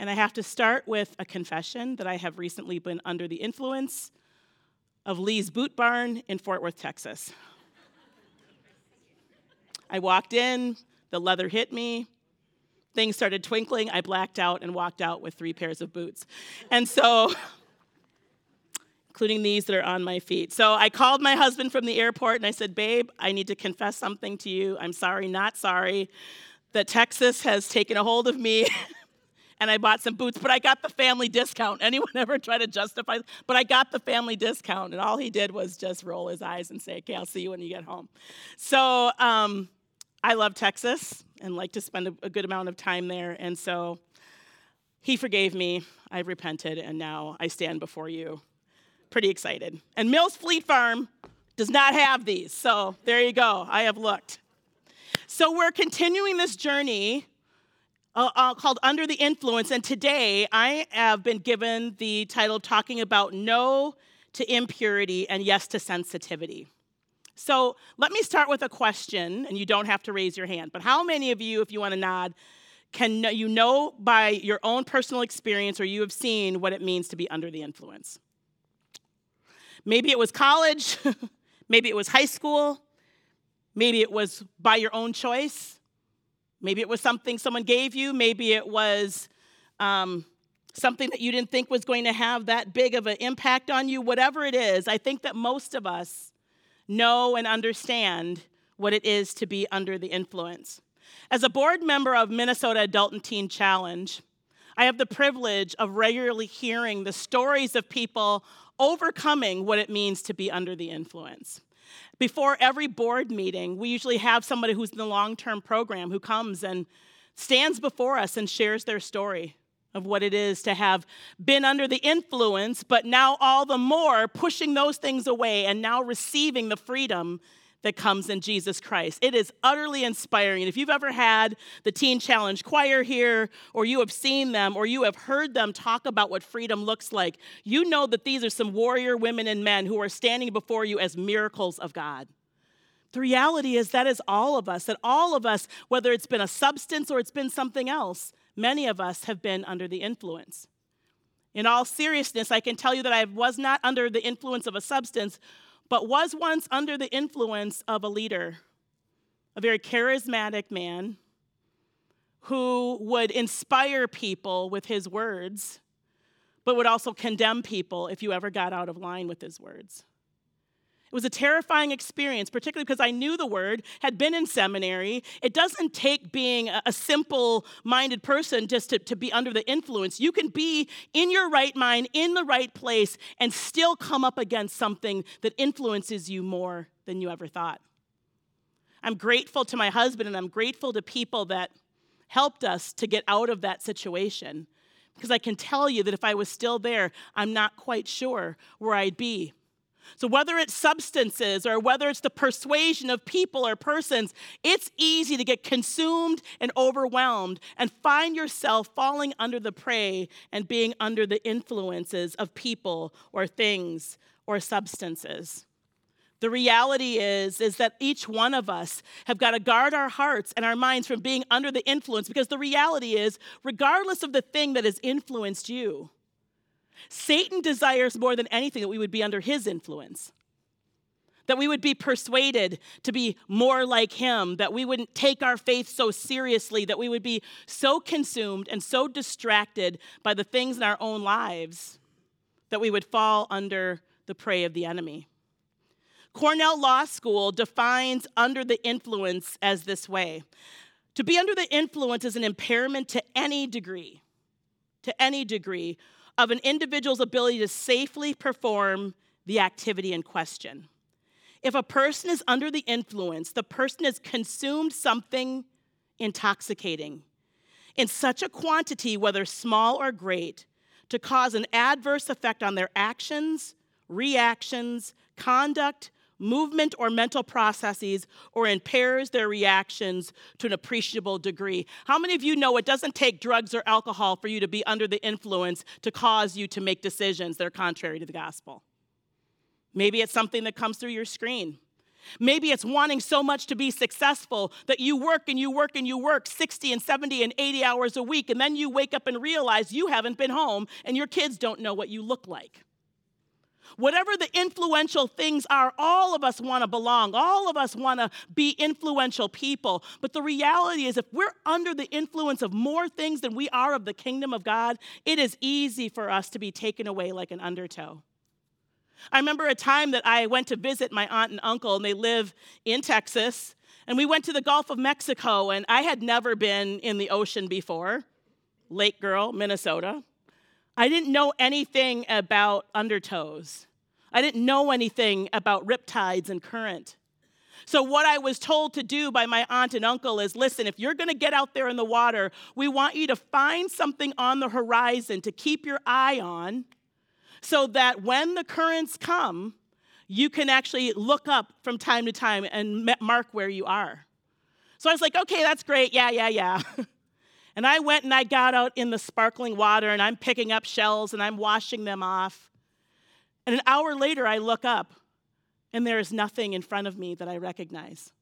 And I have to start with a confession that I have recently been under the influence of Lee's Boot Barn in Fort Worth, Texas. I walked in, the leather hit me, things started twinkling, I blacked out and walked out with three pairs of boots. And so, including these that are on my feet. So I called my husband from the airport and I said, Babe, I need to confess something to you. I'm sorry, not sorry, that Texas has taken a hold of me. and I bought some boots, but I got the family discount. Anyone ever try to justify? But I got the family discount, and all he did was just roll his eyes and say, "Okay, I'll see you when you get home." So um, I love Texas and like to spend a, a good amount of time there, and so he forgave me. I repented, and now I stand before you, pretty excited. And Mills Fleet Farm does not have these, so there you go. I have looked. So we're continuing this journey uh, uh, called Under the Influence. And today I have been given the title talking about no to impurity and yes to sensitivity. So let me start with a question, and you don't have to raise your hand. But how many of you, if you want to nod, can you know by your own personal experience or you have seen what it means to be under the influence? Maybe it was college, maybe it was high school, maybe it was by your own choice. Maybe it was something someone gave you. Maybe it was um, something that you didn't think was going to have that big of an impact on you. Whatever it is, I think that most of us know and understand what it is to be under the influence. As a board member of Minnesota Adult and Teen Challenge, I have the privilege of regularly hearing the stories of people overcoming what it means to be under the influence. Before every board meeting, we usually have somebody who's in the long term program who comes and stands before us and shares their story of what it is to have been under the influence, but now all the more pushing those things away and now receiving the freedom that comes in Jesus Christ. It is utterly inspiring. And if you've ever had the Teen Challenge Choir here, or you have seen them, or you have heard them talk about what freedom looks like, you know that these are some warrior women and men who are standing before you as miracles of God. The reality is that is all of us, that all of us, whether it's been a substance or it's been something else, many of us have been under the influence. In all seriousness, I can tell you that I was not under the influence of a substance, but was once under the influence of a leader, a very charismatic man who would inspire people with his words, but would also condemn people if you ever got out of line with his words. It was a terrifying experience, particularly because I knew the word, had been in seminary. It doesn't take being a, simple minded person just to, to be under the influence. You can be in your right mind, in the right place, and still come up against something that influences you more than you ever thought. I'm grateful to my husband and I'm grateful to people that helped us to get out of that situation. Because I can tell you that if I was still there, I'm not quite sure where I'd be. So, whether it's substances or whether it's the persuasion of people or persons, it's easy to get consumed and overwhelmed and find yourself falling under the prey and being under the influences of people or things or substances. The reality is is that each one of us have got to guard our hearts and our minds from being under the influence because the reality is regardless of the thing that has influenced you, Satan desires more than anything that we would be under his influence, that we would be persuaded to be more like him, that we wouldn't take our faith so seriously, that we would be so consumed and so distracted by the things in our own lives that we would fall under the prey of the enemy. Cornell Law School defines under the influence as this way to be under the influence is an impairment to any degree, to any degree of an individual's ability to safely perform the activity in question. If a person is under the influence, the person has consumed something intoxicating in such a quantity, whether small or great, to cause an adverse effect on their actions, reactions, conduct, movement or mental processes or impairs their reactions to an appreciable degree. How many of you know it doesn't take drugs or alcohol for you to be under the influence to cause you to make decisions that are contrary to the gospel? Maybe it's something that comes through your screen. Maybe it's wanting so much to be successful that you work and you work and you work 60 and 70 and 80 hours a week, and then you wake up and realize you haven't been home and your kids don't know what you look like. Whatever the influential things are, all of us want to belong. All of us want to be influential people. But the reality is, if we're under the influence of more things than we are of the kingdom of God, it is easy for us to be taken away like an undertow. I remember a time that I went to visit my aunt and uncle, and they live in Texas. And we went to the Gulf of Mexico, and I had never been in the ocean before. Lake Girl, Minnesota. I didn't know anything about undertows. I didn't know anything about riptides and current. So, what I was told to do by my aunt and uncle is listen, if you're gonna get out there in the water, we want you to find something on the horizon to keep your eye on so that when the currents come, you can actually look up from time to time and mark where you are. So I was like, okay, that's great. Yeah, yeah, yeah. and I went and I got out in the sparkling water and I'm picking up shells and I'm washing them off. And an hour later, I look up and there is nothing in front of me that I recognize.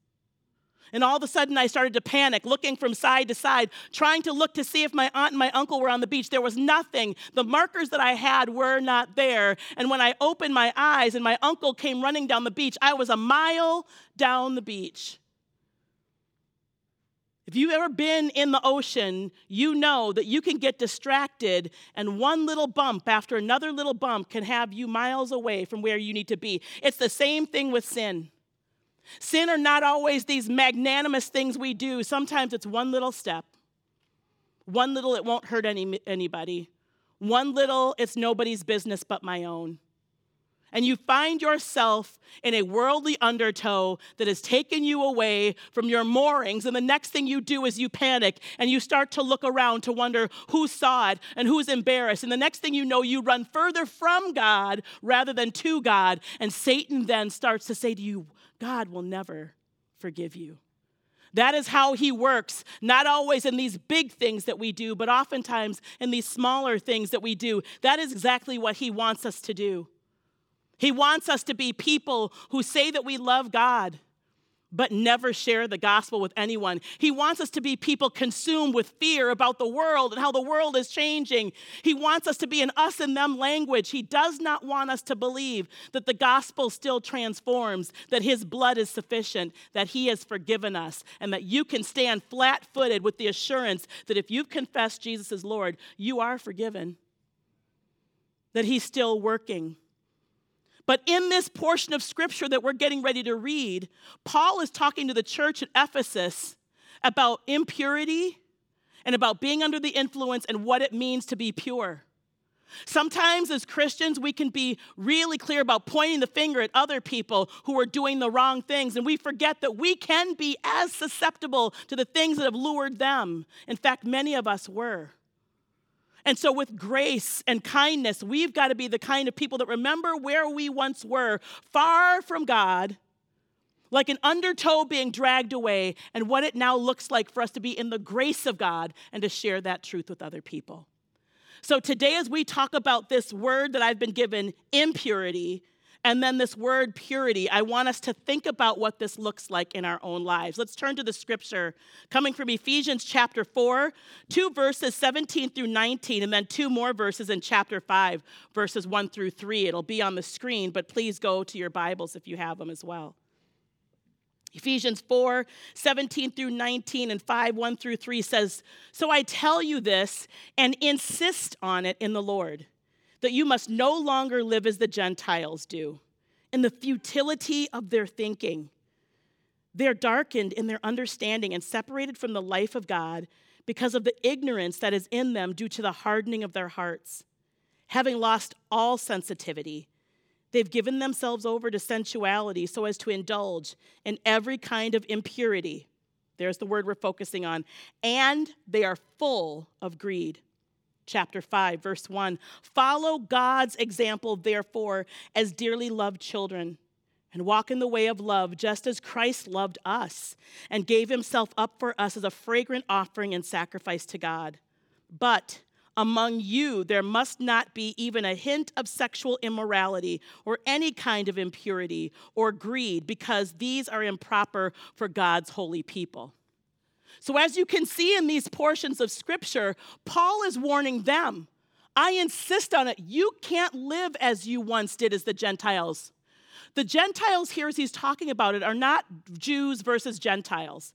And all of a sudden, I started to panic, looking from side to side, trying to look to see if my aunt and my uncle were on the beach. There was nothing. The markers that I had were not there. And when I opened my eyes and my uncle came running down the beach, I was a mile down the beach. If you've ever been in the ocean, you know that you can get distracted, and one little bump after another little bump can have you miles away from where you need to be. It's the same thing with sin. Sin are not always these magnanimous things we do. Sometimes it's one little step, one little, it won't hurt any, anybody, one little, it's nobody's business but my own. And you find yourself in a worldly undertow that has taken you away from your moorings. And the next thing you do is you panic and you start to look around to wonder who saw it and who's embarrassed. And the next thing you know, you run further from God rather than to God. And Satan then starts to say to you, God will never forgive you. That is how he works, not always in these big things that we do, but oftentimes in these smaller things that we do. That is exactly what he wants us to do. He wants us to be people who say that we love God, but never share the gospel with anyone. He wants us to be people consumed with fear about the world and how the world is changing. He wants us to be an us and them language. He does not want us to believe that the gospel still transforms, that his blood is sufficient, that he has forgiven us, and that you can stand flat footed with the assurance that if you've confessed Jesus as Lord, you are forgiven, that he's still working but in this portion of scripture that we're getting ready to read, Paul is talking to the church at Ephesus about impurity and about being under the influence and what it means to be pure. Sometimes, as Christians, we can be really clear about pointing the finger at other people who are doing the wrong things, and we forget that we can be as susceptible to the things that have lured them. In fact, many of us were. And so, with grace and kindness, we've got to be the kind of people that remember where we once were, far from God, like an undertow being dragged away, and what it now looks like for us to be in the grace of God and to share that truth with other people. So, today, as we talk about this word that I've been given, impurity, and then this word purity, I want us to think about what this looks like in our own lives. Let's turn to the scripture coming from Ephesians chapter 4, two verses 17 through 19, and then two more verses in chapter 5, verses 1 through 3. It'll be on the screen, but please go to your Bibles if you have them as well. Ephesians 4, 17 through 19 and 5, 1 through 3 says, So I tell you this and insist on it in the Lord that you must no longer live as the Gentiles do, in the futility of their thinking. They're darkened in their understanding and separated from the life of God because of the ignorance that is in them due to the hardening of their hearts. Having lost all sensitivity, they've given themselves over to sensuality so as to indulge in every kind of impurity. There's the word we're focusing on. And they are full of greed chapter 5, verse 1. Follow God's example, therefore, as dearly loved children, and walk in the way of love, just as Christ loved us and gave himself up for us as a fragrant offering and sacrifice to God. But among you there must not be even a hint of sexual immorality or any kind of impurity or greed, because these are improper for God's holy people. So, as you can see in these portions of scripture, Paul is warning them. I insist on it. You can't live as you once did as the Gentiles. The Gentiles here, as he's talking about it, are not Jews versus Gentiles.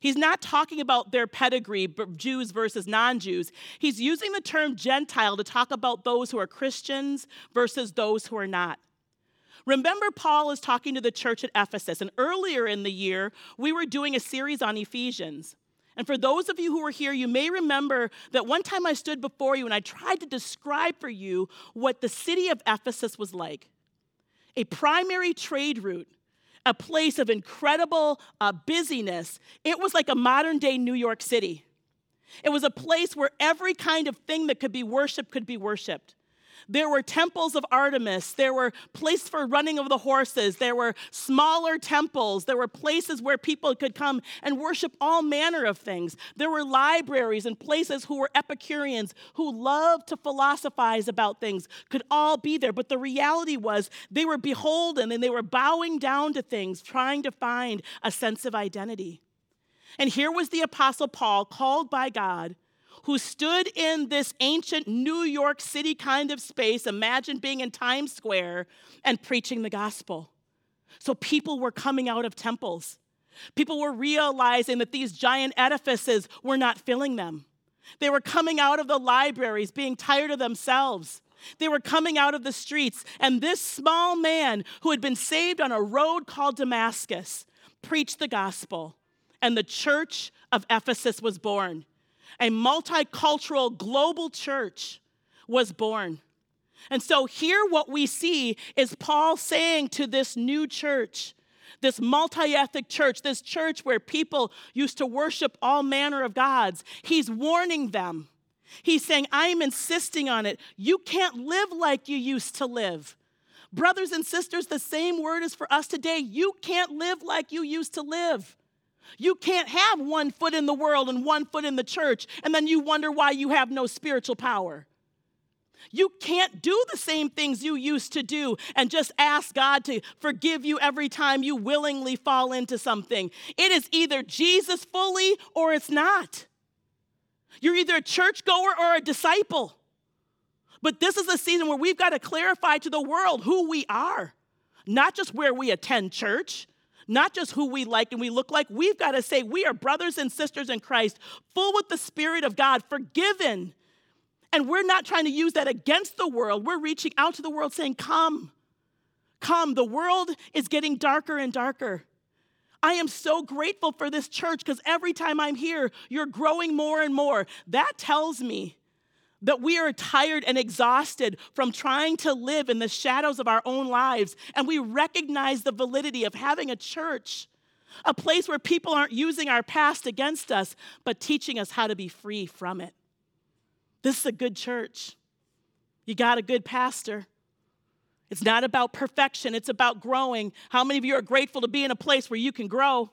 He's not talking about their pedigree, Jews versus non Jews. He's using the term Gentile to talk about those who are Christians versus those who are not. Remember, Paul is talking to the church at Ephesus, and earlier in the year, we were doing a series on Ephesians. And for those of you who were here, you may remember that one time I stood before you and I tried to describe for you what the city of Ephesus was like a primary trade route a place of incredible uh, busyness. It was like a modern day New York City. It was a place where every kind of thing that could be worshiped could be worshiped. There were temples of Artemis. There were places for running of the horses. There were smaller temples. There were places where people could come and worship all manner of things. There were libraries and places who were Epicureans who loved to philosophize about things could all be there. But the reality was they were beholden and they were bowing down to things, trying to find a sense of identity. And here was the Apostle Paul, called by God who stood in this ancient New York City kind of space. Imagine being in Times Square and preaching the gospel. So people were coming out of temples. People were realizing that these giant edifices were not filling them. They were coming out of the libraries, being tired of themselves. They were coming out of the streets, and this small man who had been saved on a road called Damascus preached the gospel, and the church of Ephesus was born a multicultural global church was born. And so, here what we see is Paul saying to this new church, this multi ethnic church, this church where people used to worship all manner of gods, he's warning them. He's saying, I am insisting on it. You can't live like you used to live. Brothers and sisters, the same word is for us today. You can't live like you used to live. You can't have one foot in the world and one foot in the church, and then you wonder why you have no spiritual power. You can't do the same things you used to do and just ask God to forgive you every time you willingly fall into something. It is either Jesus fully or it's not. You're either a churchgoer or a disciple. But this is a season where we've got to clarify to the world who we are, not just where we attend church, not just who we like and we look like. We've got to say we are brothers and sisters in Christ, full with the Spirit of God, forgiven. And we're not trying to use that against the world. We're reaching out to the world saying, Come, come. The world is getting darker and darker. I am so grateful for this church because every time I'm here, you're growing more and more. That tells me that we are tired and exhausted from trying to live in the shadows of our own lives, and we recognize the validity of having a church, a place where people aren't using our past against us, but teaching us how to be free from it. This is a good church. You got a good pastor. It's not about perfection, it's about growing. How many of you are grateful to be in a place where you can grow?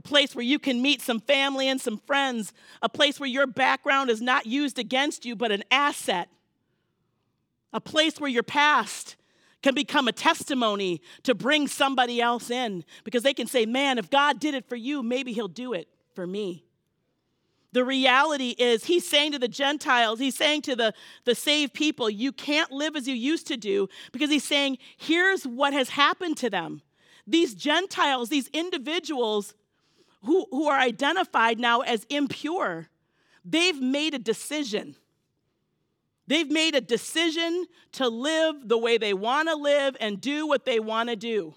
A place where you can meet some family and some friends, a place where your background is not used against you, but an asset, a place where your past can become a testimony to bring somebody else in because they can say, Man, if God did it for you, maybe He'll do it for me. The reality is, he's saying to the Gentiles, he's saying to the, the saved people, you can't live as you used to do because he's saying, here's what has happened to them. These Gentiles, these individuals, who, who are identified now as impure, they've made a decision. They've made a decision to live the way they want to live and do what they want to do.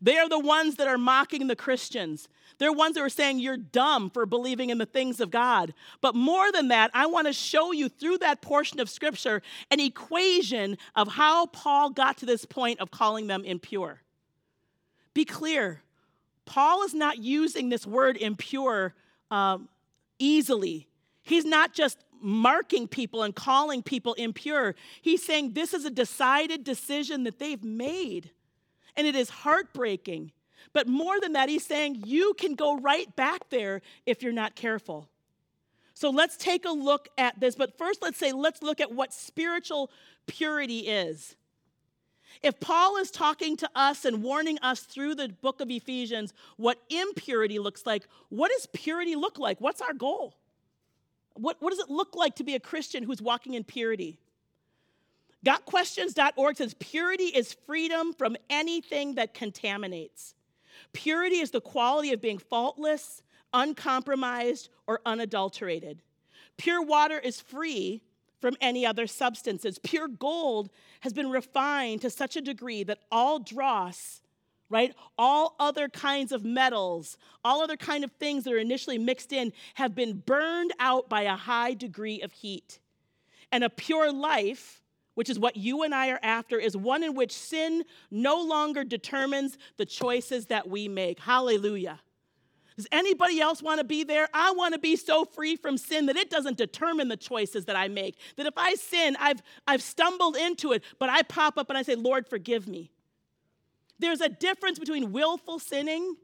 They are the ones that are mocking the Christians. They're ones that are saying you're dumb for believing in the things of God. But more than that, I want to show you through that portion of scripture an equation of how Paul got to this point of calling them impure. Be clear Paul is not using this word impure um, easily. He's not just marking people and calling people impure. He's saying this is a decided decision that they've made, and it is heartbreaking. But more than that, he's saying you can go right back there if you're not careful. So let's take a look at this. But first, let's say, let's look at what spiritual purity is. If Paul is talking to us and warning us through the book of Ephesians what impurity looks like, what does purity look like? What's our goal? What, what does it look like to be a Christian who's walking in purity? GotQuestions.org says purity is freedom from anything that contaminates. Purity is the quality of being faultless, uncompromised, or unadulterated. Pure water is free from any other substances. Pure gold has been refined to such a degree that all dross, right, all other kinds of metals, all other kind of things that are initially mixed in have been burned out by a high degree of heat. And a pure life, which is what you and I are after, is one in which sin no longer determines the choices that we make. Hallelujah. Does anybody else want to be there? I want to be so free from sin that it doesn't determine the choices that I make. That if I sin, I've, I've stumbled into it, but I pop up and I say, Lord, forgive me. There's a difference between willful sinning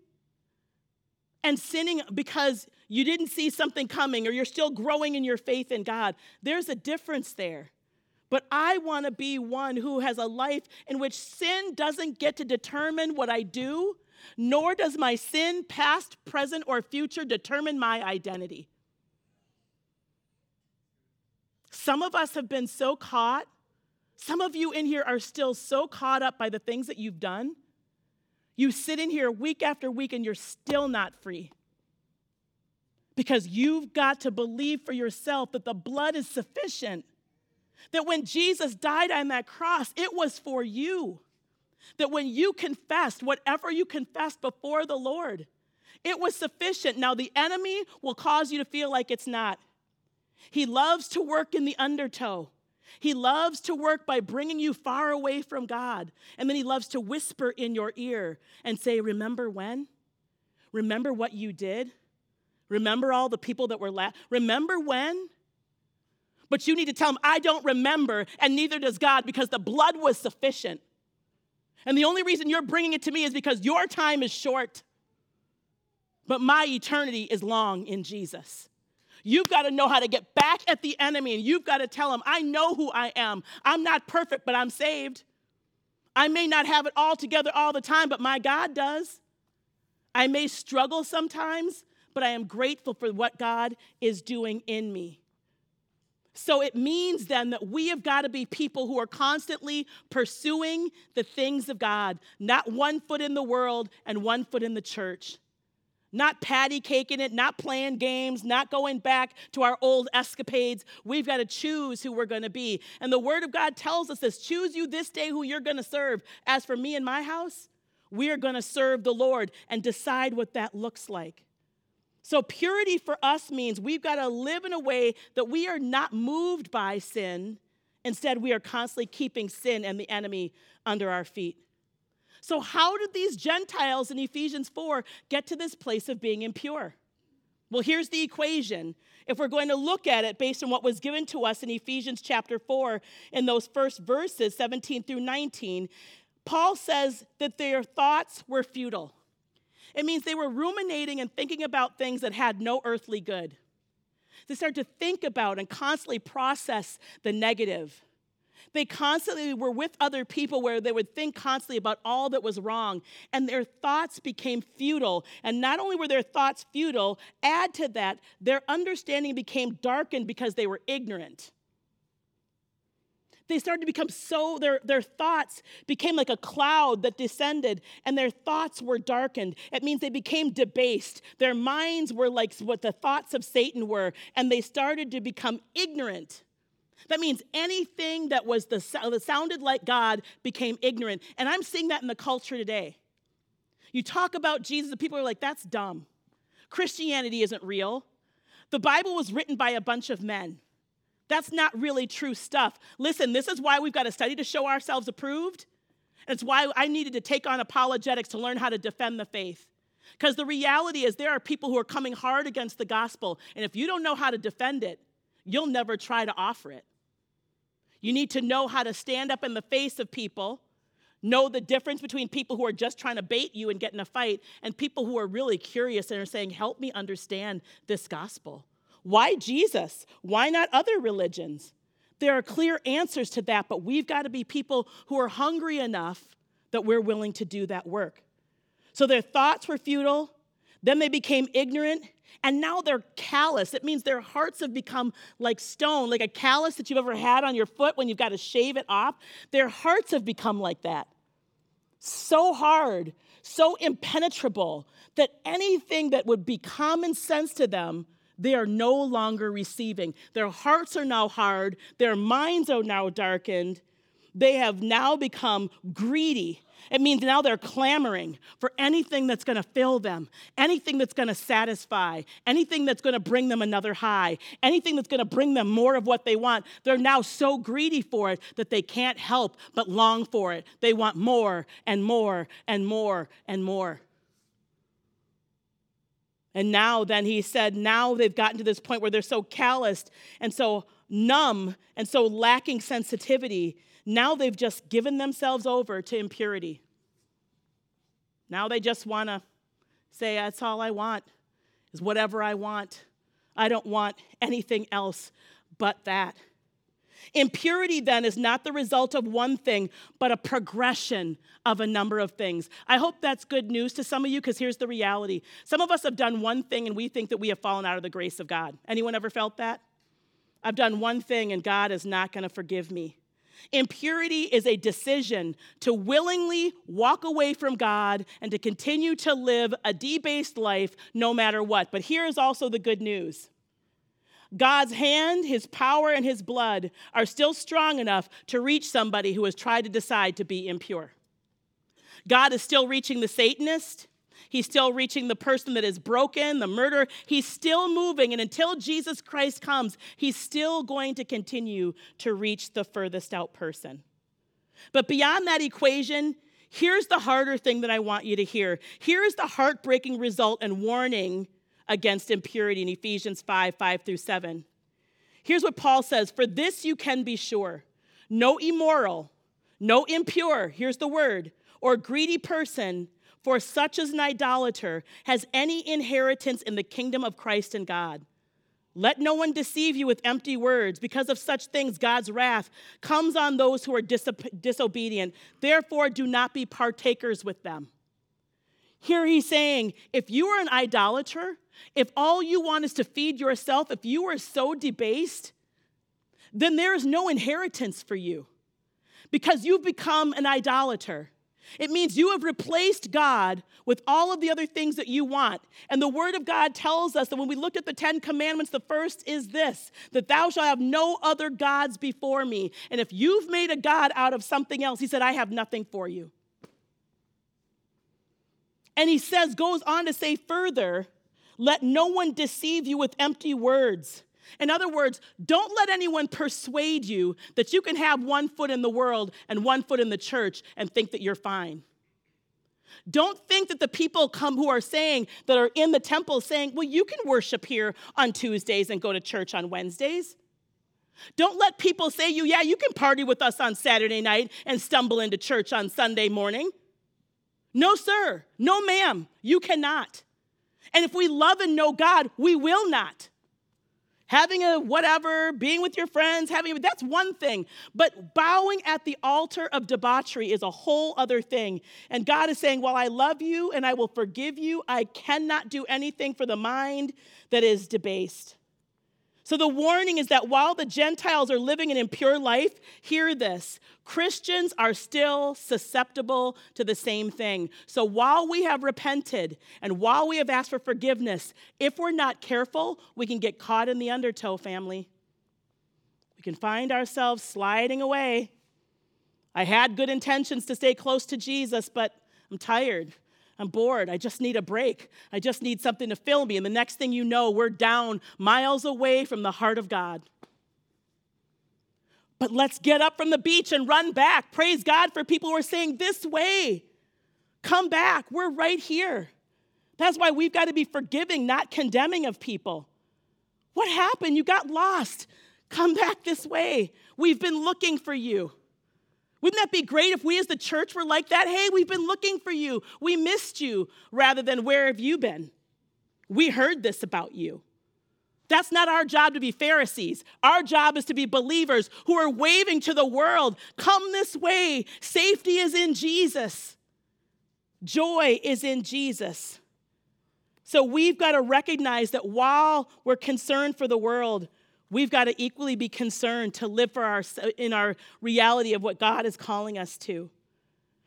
and sinning because you didn't see something coming or you're still growing in your faith in God. There's a difference there. But I want to be one who has a life in which sin doesn't get to determine what I do, nor does my sin, past, present, or future, determine my identity. Some of us have been so caught, some of you in here are still so caught up by the things that you've done. You sit in here week after week and you're still not free. Because you've got to believe for yourself that the blood is sufficient. That when Jesus died on that cross, it was for you. That when you confessed, whatever you confessed before the Lord, it was sufficient. Now, the enemy will cause you to feel like it's not. He loves to work in the undertow. He loves to work by bringing you far away from God. And then he loves to whisper in your ear and say, Remember when? Remember what you did? Remember all the people that were last? Remember when? But you need to tell him, I don't remember, and neither does God, because the blood was sufficient. And the only reason you're bringing it to me is because your time is short, but my eternity is long in Jesus. You've got to know how to get back at the enemy, and you've got to tell him, I know who I am. I'm not perfect, but I'm saved. I may not have it all together all the time, but my God does. I may struggle sometimes, but I am grateful for what God is doing in me. So it means then that we have got to be people who are constantly pursuing the things of God, not one foot in the world and one foot in the church. Not patty caking it, not playing games, not going back to our old escapades. We've got to choose who we're going to be. And the Word of God tells us this choose you this day who you're going to serve. As for me and my house, we are going to serve the Lord and decide what that looks like. So, purity for us means we've got to live in a way that we are not moved by sin. Instead, we are constantly keeping sin and the enemy under our feet. So, how did these Gentiles in Ephesians 4 get to this place of being impure? Well, here's the equation. If we're going to look at it based on what was given to us in Ephesians chapter 4, in those first verses, 17 through 19, Paul says that their thoughts were futile. It means they were ruminating and thinking about things that had no earthly good. They started to think about and constantly process the negative. They constantly were with other people where they would think constantly about all that was wrong, and their thoughts became futile. And not only were their thoughts futile, add to that, their understanding became darkened because they were ignorant they started to become so, their, their thoughts became like a cloud that descended, and their thoughts were darkened. It means they became debased. Their minds were like what the thoughts of Satan were, and they started to become ignorant. That means anything that was the that sounded like God became ignorant. And I'm seeing that in the culture today. You talk about Jesus, and people are like, that's dumb. Christianity isn't real. The Bible was written by a bunch of men. That's not really true stuff. Listen, this is why we've got to study to show ourselves approved. It's why I needed to take on apologetics to learn how to defend the faith. Because the reality is, there are people who are coming hard against the gospel, and if you don't know how to defend it, you'll never try to offer it. You need to know how to stand up in the face of people, know the difference between people who are just trying to bait you and get in a fight, and people who are really curious and are saying, Help me understand this gospel. Why Jesus? Why not other religions? There are clear answers to that, but we've got to be people who are hungry enough that we're willing to do that work. So their thoughts were futile, then they became ignorant, and now they're callous. It means their hearts have become like stone, like a callus that you've ever had on your foot when you've got to shave it off. Their hearts have become like that. So hard, so impenetrable that anything that would be common sense to them, they are no longer receiving. Their hearts are now hard, their minds are now darkened. They have now become greedy it means now they're clamoring for anything that's going to fill them, anything that's going to satisfy, anything that's going to bring them another high, anything that's going to bring them more of what they want. They're now so greedy for it that they can't help but long for it. They want more and more and more and more. And now, then he said, now they've gotten to this point where they're so calloused and so numb and so lacking sensitivity now they've just given themselves over to impurity. Now they just want to say, That's all I want, is whatever I want. I don't want anything else but that. Impurity then is not the result of one thing, but a progression of a number of things. I hope that's good news to some of you because here's the reality. Some of us have done one thing and we think that we have fallen out of the grace of God. Anyone ever felt that? I've done one thing and God is not going to forgive me. Impurity is a decision to willingly walk away from God and to continue to live a debased life no matter what. But here is also the good news God's hand, his power, and his blood are still strong enough to reach somebody who has tried to decide to be impure. God is still reaching the Satanist. He's still reaching the person that is broken, the murderer. He's still moving. And until Jesus Christ comes, he's still going to continue to reach the furthest out person. But beyond that equation, here's the harder thing that I want you to hear. Here is the heartbreaking result and warning against impurity in Ephesians 5 5 through 7. Here's what Paul says For this you can be sure no immoral, no impure, here's the word, or greedy person for such as an idolater has any inheritance in the kingdom of Christ and God. Let no one deceive you with empty words. Because of such things, God's wrath comes on those who are disobedient. Therefore, do not be partakers with them. Here he's saying if you are an idolater, if all you want is to feed yourself, if you are so debased, then there is no inheritance for you because you've become an idolater. It means you have replaced God with all of the other things that you want. And the Word of God tells us that when we look at the Ten Commandments, the first is this that thou shalt have no other gods before me. And if you've made a God out of something else, He said, I have nothing for you. And He says, goes on to say further, let no one deceive you with empty words. In other words, don't let anyone persuade you that you can have one foot in the world and one foot in the church and think that you're fine. Don't think that the people come who are saying that are in the temple saying, "Well, you can worship here on Tuesdays and go to church on Wednesdays." Don't let people say you, "Yeah, you can party with us on Saturday night and stumble into church on Sunday morning." No, sir. No, ma'am. You cannot. And if we love and know God, we will not. Having a whatever, being with your friends, having that's one thing. But bowing at the altar of debauchery is a whole other thing. And God is saying, While I love you and I will forgive you, I cannot do anything for the mind that is debased. So the warning is that while the Gentiles are living an impure life, hear this Christians are still susceptible to the same thing. So while we have repented and while we have asked for forgiveness, if we're not careful, we can get caught in the undertow, family. We can find ourselves sliding away. I had good intentions to stay close to Jesus, but I'm tired. I'm bored. I just need a break. I just need something to fill me. And the next thing you know, we're down miles away from the heart of God. But let's get up from the beach and run back. Praise God for people who are saying, This way. Come back. We're right here. That's why we've got to be forgiving, not condemning of people. What happened? You got lost. Come back this way. We've been looking for you. Wouldn't that be great if we as the church were like that? Hey, we've been looking for you. We missed you, rather than where have you been? We heard this about you. That's not our job to be Pharisees. Our job is to be believers who are waving to the world come this way. Safety is in Jesus, joy is in Jesus. So we've got to recognize that while we're concerned for the world, we've got to equally be concerned to live for our, in our reality of what God is calling us to.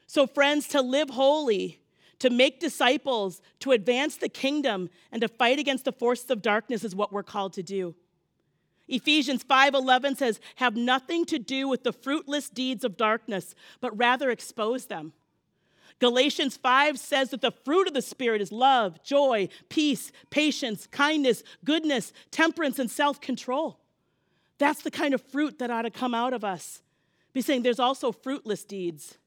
So, friends, to live holy, to make disciples, to advance the kingdom, and to fight against the forces of darkness is what we're called to do. Ephesians 5:11 says, "Have nothing to do with the fruitless deeds of darkness, but rather expose them." Galatians 5 says that the fruit of the Spirit is love, joy, peace, patience, kindness, goodness, temperance, and self control. That's the kind of fruit that ought to come out of us. Be saying there's also fruitless deeds.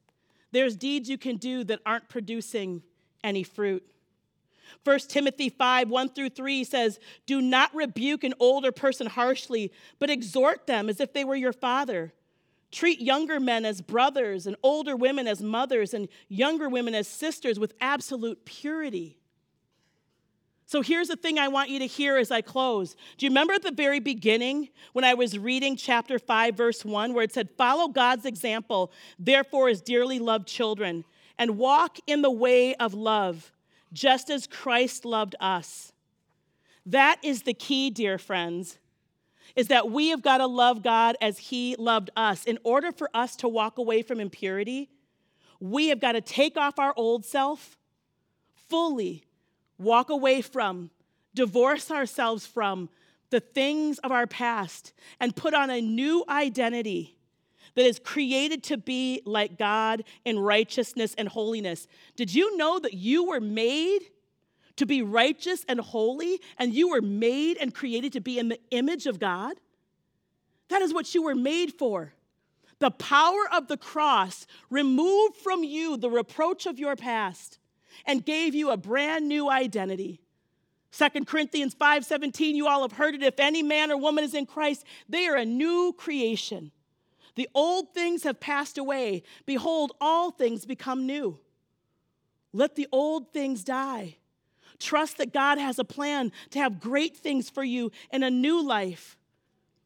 There's deeds you can do that aren't producing any fruit. 1 Timothy 5, 1 through 3 says, Do not rebuke an older person harshly, but exhort them as if they were your father. Treat younger men as brothers, and older women as mothers, and younger women as sisters with absolute purity. So here's the thing I want you to hear as I close. Do you remember at the very beginning when I was reading chapter 5, verse 1, where it said, Follow God's example, therefore, as dearly loved children, and walk in the way of love, just as Christ loved us? That is the key, dear friends is that we have got to love God as He loved us. In order for us to walk away from impurity, we have got to take off our old self fully, walk away from, divorce ourselves from the things of our past, and put on a new identity that is created to be like God in righteousness and holiness. Did you know that you were made to be righteous and holy, and you were made and created to be in the image of God? That is what you were made for. The power of the cross removed from you the reproach of your past and gave you a brand new identity. 2 Corinthians 5:17 you all have heard it if any man or woman is in Christ they are a new creation. The old things have passed away behold all things become new. Let the old things die Trust that God has a plan to have great things for you in a new life.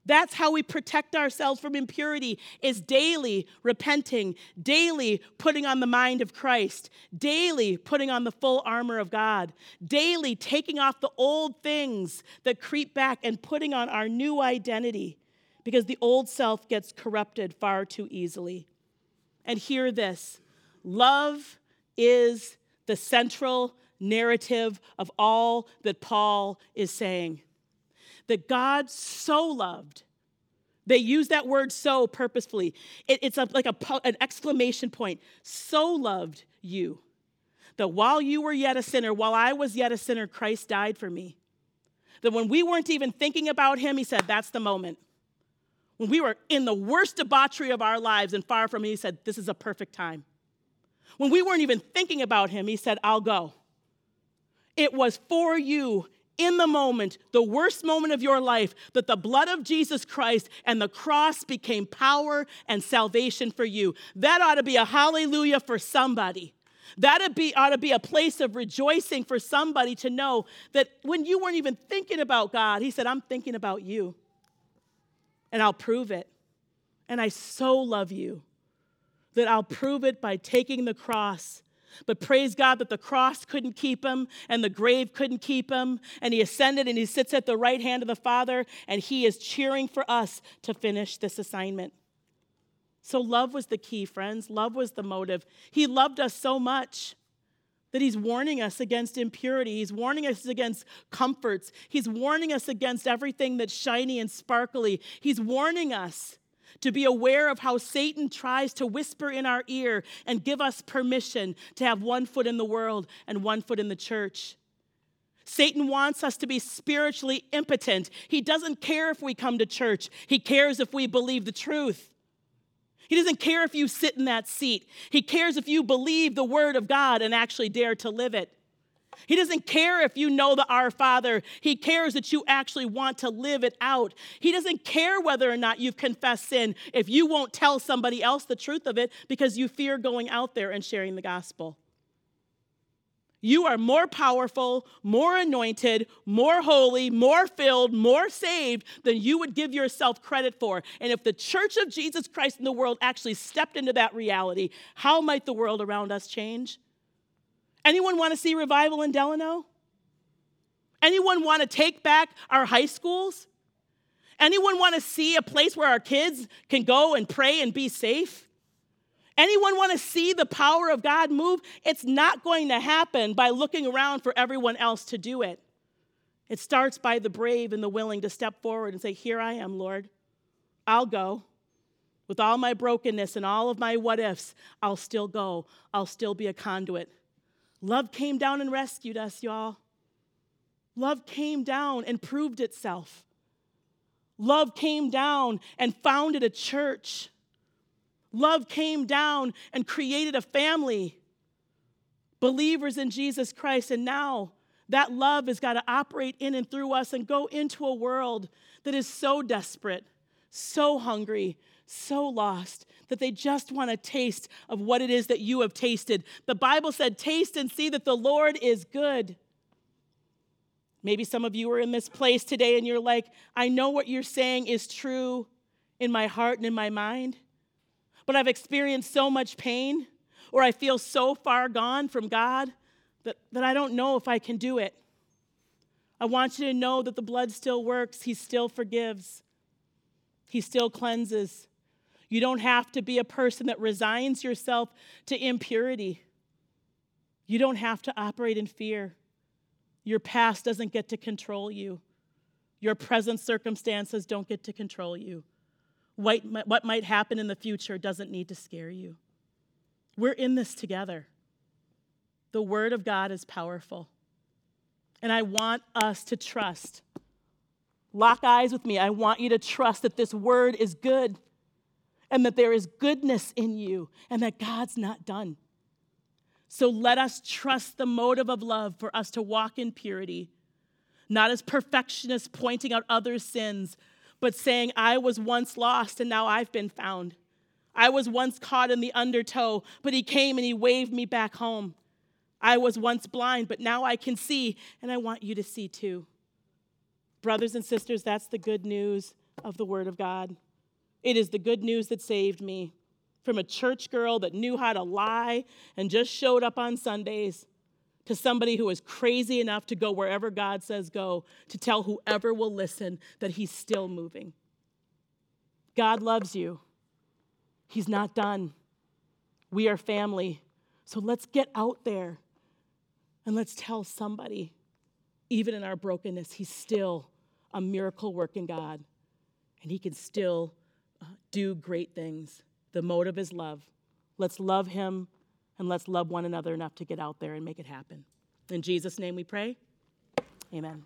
That's how we protect ourselves from impurity is daily repenting, daily putting on the mind of Christ, daily putting on the full armor of God, daily taking off the old things that creep back and putting on our new identity because the old self gets corrupted far too easily. And hear this love is the central narrative of all that Paul is saying. That God so loved, they use that word so purposefully. It, it's a, like a, an exclamation point. So loved you that while you were yet a sinner, while I was yet a sinner, Christ died for me. That when we weren't even thinking about him, he said, That's the moment. When we were in the worst debauchery of our lives and far from him, he said, This is a perfect time. When we weren't even thinking about him, he said, I'll go. It was for you in the moment, the worst moment of your life, that the blood of Jesus Christ and the cross became power and salvation for you. That ought to be a hallelujah for somebody. That ought to be, ought to be a place of rejoicing for somebody to know that when you weren't even thinking about God, He said, I'm thinking about you. And I'll prove it. And I so love you that I'll prove it by taking the cross but praise God that the cross couldn't keep him and the grave couldn't keep him. And he ascended and he sits at the right hand of the Father and he is cheering for us to finish this assignment. So, love was the key, friends. Love was the motive. He loved us so much that he's warning us against impurity. He's warning us against comforts. He's warning us against everything that's shiny and sparkly. He's warning us to be aware of how Satan tries to whisper in our ear and give us permission to have one foot in the world and one foot in the church. Satan wants us to be spiritually impotent. He doesn't care if we come to church, he cares if we believe the truth. He doesn't care if you sit in that seat. He cares if you believe the word of God and actually dare to live it. He doesn't care if you know the Our Father. He cares that you actually want to live it out. He doesn't care whether or not you've confessed sin if you won't tell somebody else the truth of it because you fear going out there and sharing the gospel. You are more powerful, more anointed, more holy, more filled, more saved than you would give yourself credit for. And if the church of Jesus Christ in the world actually stepped into that reality, how might the world around us change? Anyone want to see revival in Delano? Anyone want to take back our high schools? Anyone want to see a place where our kids can go and pray and be safe? Anyone want to see the power of God move? It's not going to happen by looking around for everyone else to do it. It starts by the brave and the willing to step forward and say, Here I am, Lord. I'll go. With all my brokenness and all of my what ifs, I'll still go. I'll still be a conduit. Love came down and rescued us, y'all. Love came down and proved itself. Love came down and founded a church. Love came down and created a family, believers in Jesus Christ. And now that love has got to operate in and through us and go into a world that is so desperate, so hungry, so lost that they just want a taste of what it is that you have tasted. The Bible said, Taste and see that the Lord is good. Maybe some of you are in this place today and you're like, I know what you're saying is true in my heart and in my mind but I've experienced so much pain or I feel so far gone from God that, that I don't know if I can do it. I want you to know that the blood still works, He still forgives, He still cleanses. You don't have to be a person that resigns yourself to impurity. You don't have to operate in fear. Your past doesn't get to control you. Your present circumstances don't get to control you what, might happen in the future doesn't need to scare you. We're in this together. The Word of God is powerful. And I want us to trust. Lock eyes with me. I want you to trust that this Word is good and that there is goodness in you and that God's not done. So let us trust the motive of love for us to walk in purity, not as perfectionists pointing out others' sins, but saying, I was once lost and now I've been found. I was once caught in the undertow, but he came and he waved me back home. I was once blind, but now I can see, and I want you to see too. Brothers and sisters, that's the good news of the Word of God. It is the good news that saved me from a church girl that knew how to lie and just showed up on Sundays to somebody who is crazy enough to go wherever God says go, to tell whoever will listen that He's still moving. God loves you, He's not done. We are family. So let's get out there and let's tell somebody, even in our brokenness, He's still a miracle working God and He can still do great things. The motive is love. Let's love Him and let's love one another enough to get out there and make it happen. In Jesus' name we pray. Amen.